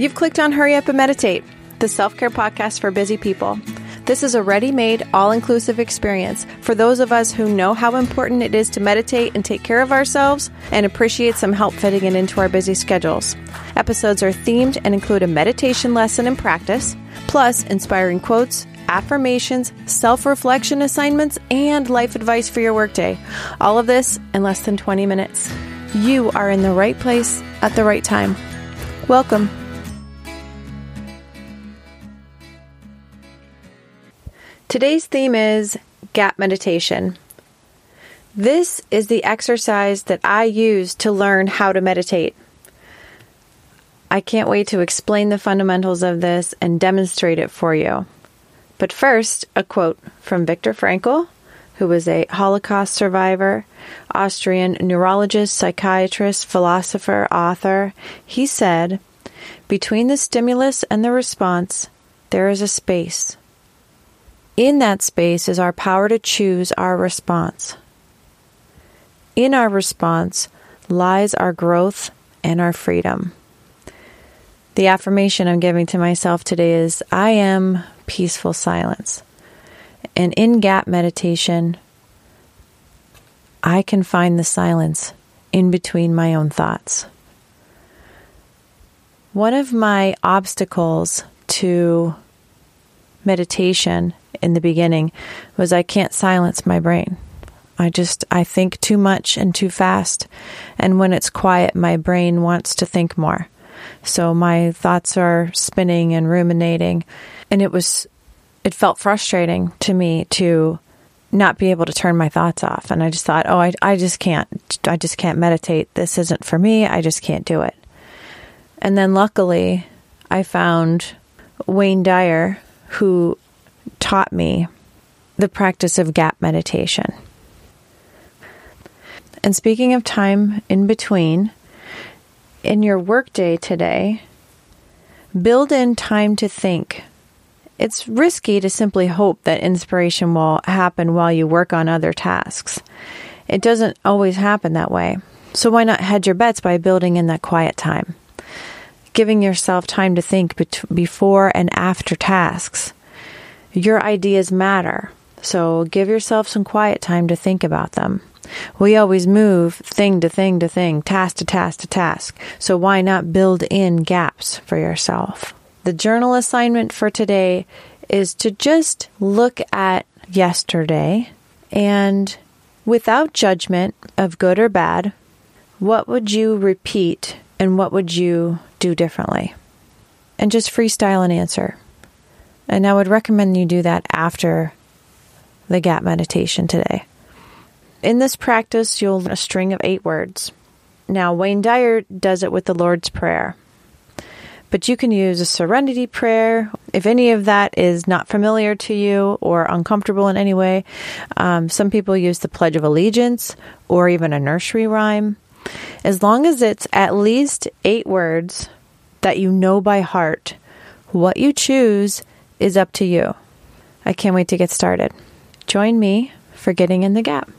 You've clicked on Hurry Up and Meditate, the self care podcast for busy people. This is a ready made, all inclusive experience for those of us who know how important it is to meditate and take care of ourselves and appreciate some help fitting it into our busy schedules. Episodes are themed and include a meditation lesson and practice, plus inspiring quotes, affirmations, self reflection assignments, and life advice for your workday. All of this in less than 20 minutes. You are in the right place at the right time. Welcome. Today's theme is gap meditation. This is the exercise that I use to learn how to meditate. I can't wait to explain the fundamentals of this and demonstrate it for you. But first, a quote from Viktor Frankl, who was a Holocaust survivor, Austrian neurologist, psychiatrist, philosopher, author. He said, Between the stimulus and the response, there is a space. In that space is our power to choose our response. In our response lies our growth and our freedom. The affirmation I'm giving to myself today is I am peaceful silence. And in gap meditation, I can find the silence in between my own thoughts. One of my obstacles to meditation in the beginning was I can't silence my brain. I just I think too much and too fast. And when it's quiet, my brain wants to think more. So my thoughts are spinning and ruminating. And it was it felt frustrating to me to not be able to turn my thoughts off. And I just thought, oh, I, I just can't, I just can't meditate. This isn't for me. I just can't do it. And then luckily, I found Wayne Dyer, who taught me the practice of gap meditation. And speaking of time in between, in your workday today, build in time to think. It's risky to simply hope that inspiration will happen while you work on other tasks. It doesn't always happen that way. So why not hedge your bets by building in that quiet time? Giving yourself time to think bet- before and after tasks your ideas matter. So give yourself some quiet time to think about them. We always move thing to thing to thing, task to task to task. So why not build in gaps for yourself? The journal assignment for today is to just look at yesterday and without judgment of good or bad, what would you repeat and what would you do differently? And just freestyle an answer. And I would recommend you do that after the gap meditation today. In this practice, you'll a string of eight words. Now, Wayne Dyer does it with the Lord's Prayer. But you can use a serenity prayer. If any of that is not familiar to you or uncomfortable in any way, um, some people use the Pledge of Allegiance or even a nursery rhyme. As long as it's at least eight words that you know by heart, what you choose is up to you. I can't wait to get started. Join me for Getting in the Gap.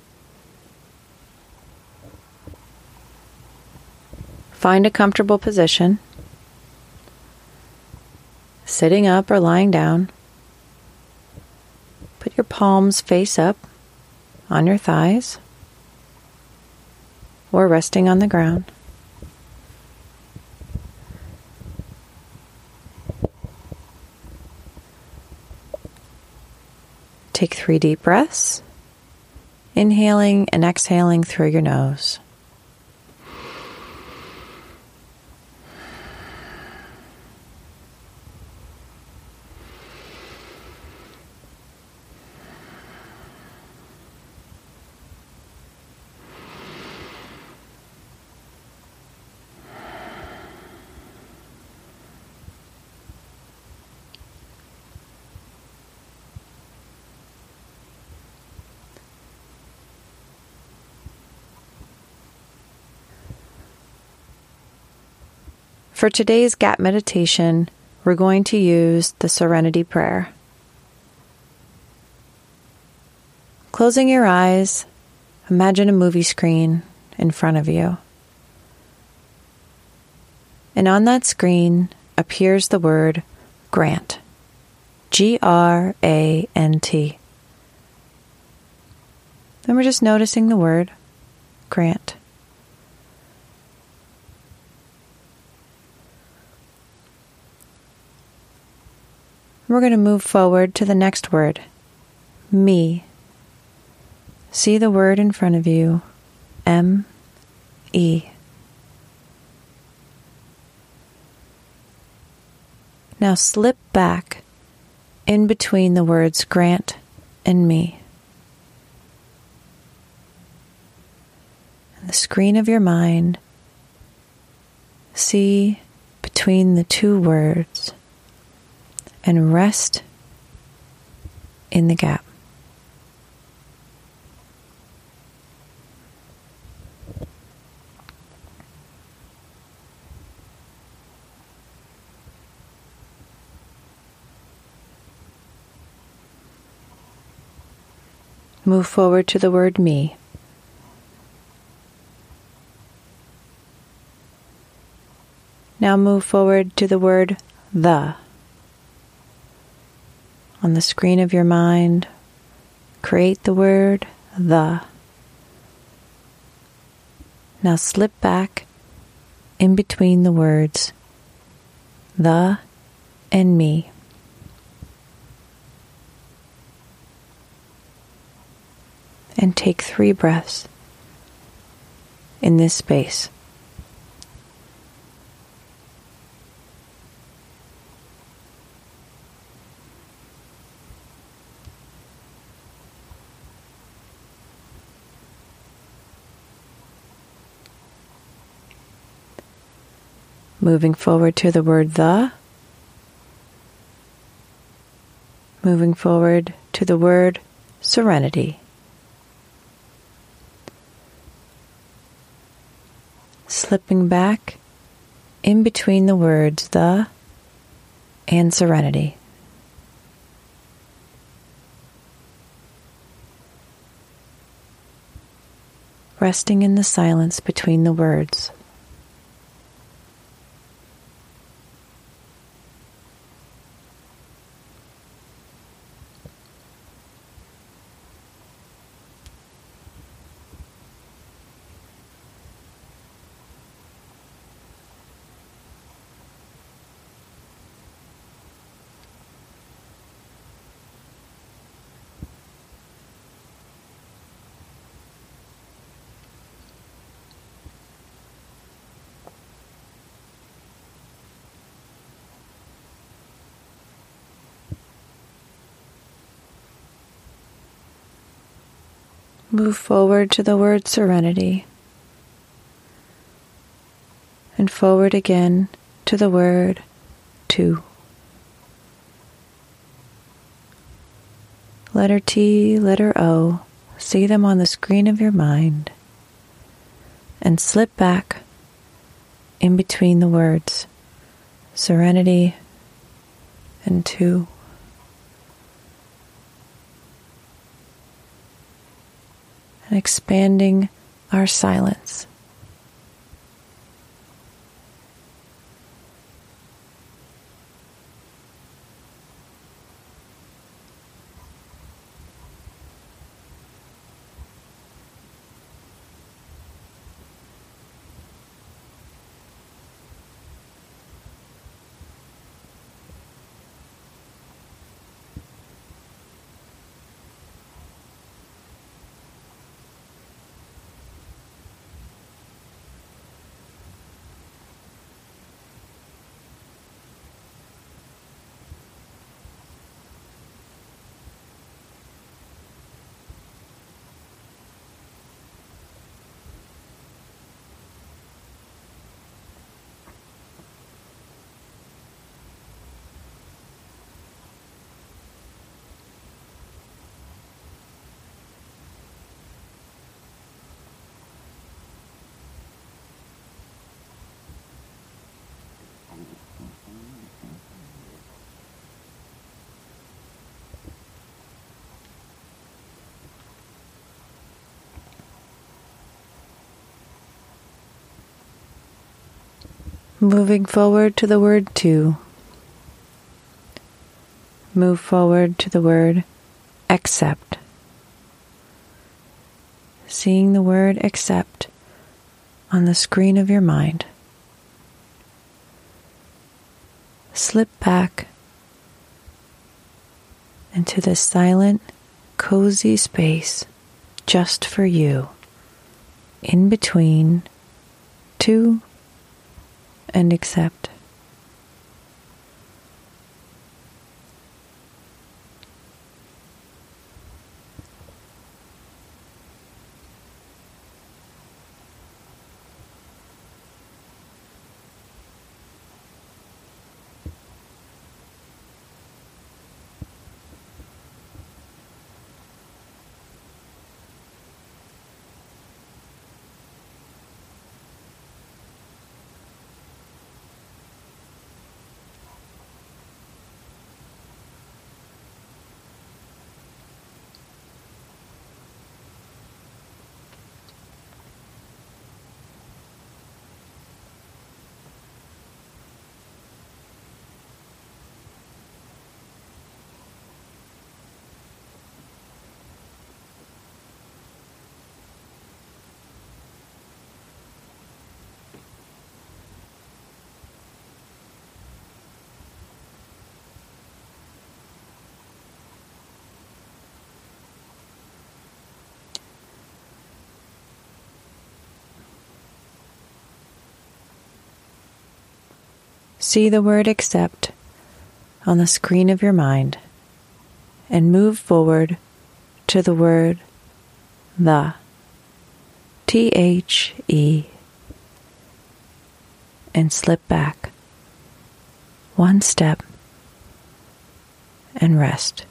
Find a comfortable position, sitting up or lying down. Put your palms face up on your thighs or resting on the ground. Take three deep breaths, inhaling and exhaling through your nose. For today's gap meditation, we're going to use the Serenity Prayer. Closing your eyes, imagine a movie screen in front of you. And on that screen, appears the word grant. G R A N T. And we're just noticing the word grant. We're going to move forward to the next word, me. See the word in front of you, M E. Now slip back in between the words grant and me. And the screen of your mind, see between the two words and rest in the gap. Move forward to the word me. Now move forward to the word the. On the screen of your mind, create the word the. Now slip back in between the words the and me. and take three breaths in this space. Moving forward to the word the. Moving forward to the word serenity. slipping back in between the words the and serenity. Resting in the silence between the words. Move forward to the word serenity. And forward again to the word to. Letter T, letter O, see them on the screen of your mind. And slip back in between the words serenity and to. and expanding our silence. Moving forward to the word to. Move forward to the word accept. Seeing the word accept on the screen of your mind. Slip back into this silent, cozy space just for you, in between to and accept. See the word accept on the screen of your mind and move forward to the word the. T H E. And slip back one step and rest.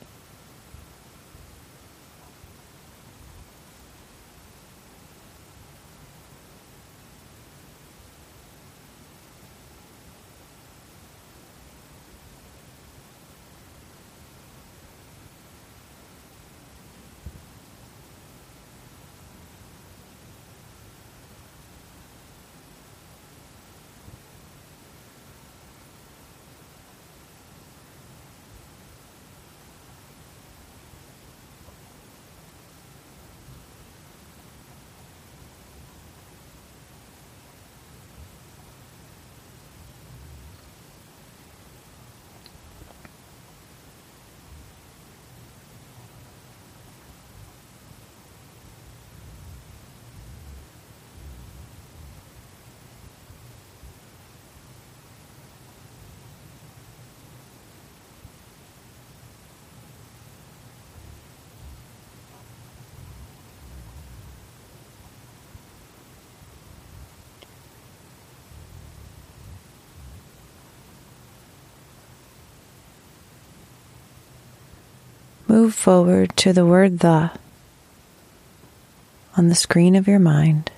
Move forward to the word the on the screen of your mind.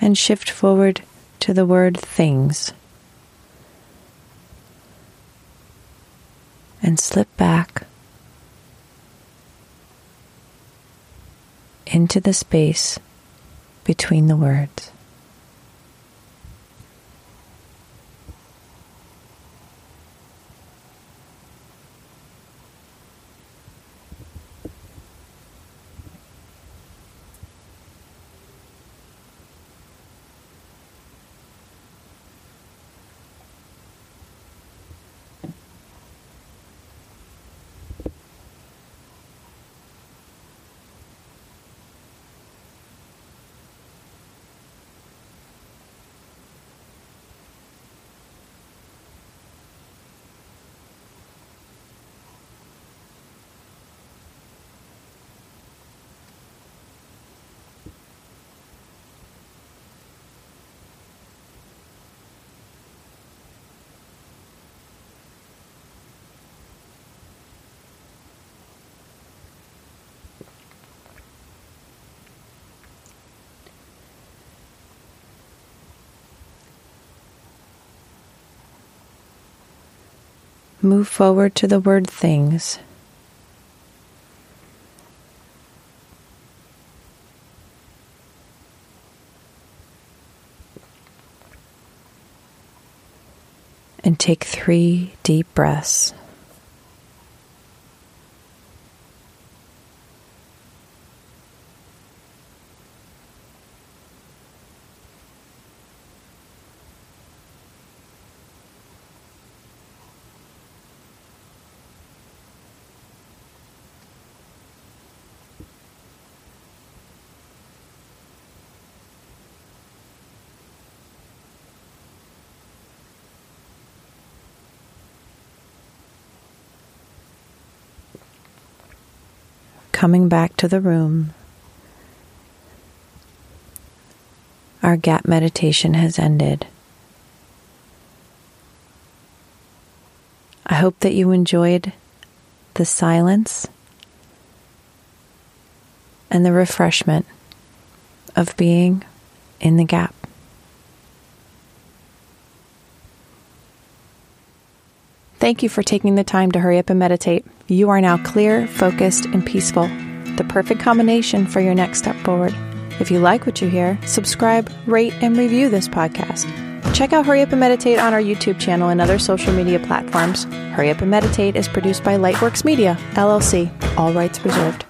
And shift forward to the word things. And slip back into the space between the words. Move forward to the word things. And take three deep breaths. Coming back to the room. Our gap meditation has ended. I hope that you enjoyed the silence and the refreshment of being in the gap. Thank you for taking the time to hurry up and meditate. You are now clear, focused, and peaceful, the perfect combination for your next step forward. If you like what you hear, subscribe, rate, and review this podcast. Check out Hurry Up and Meditate on our YouTube channel and other social media platforms. Hurry Up and Meditate is produced by Lightworks Media, LLC, all rights reserved.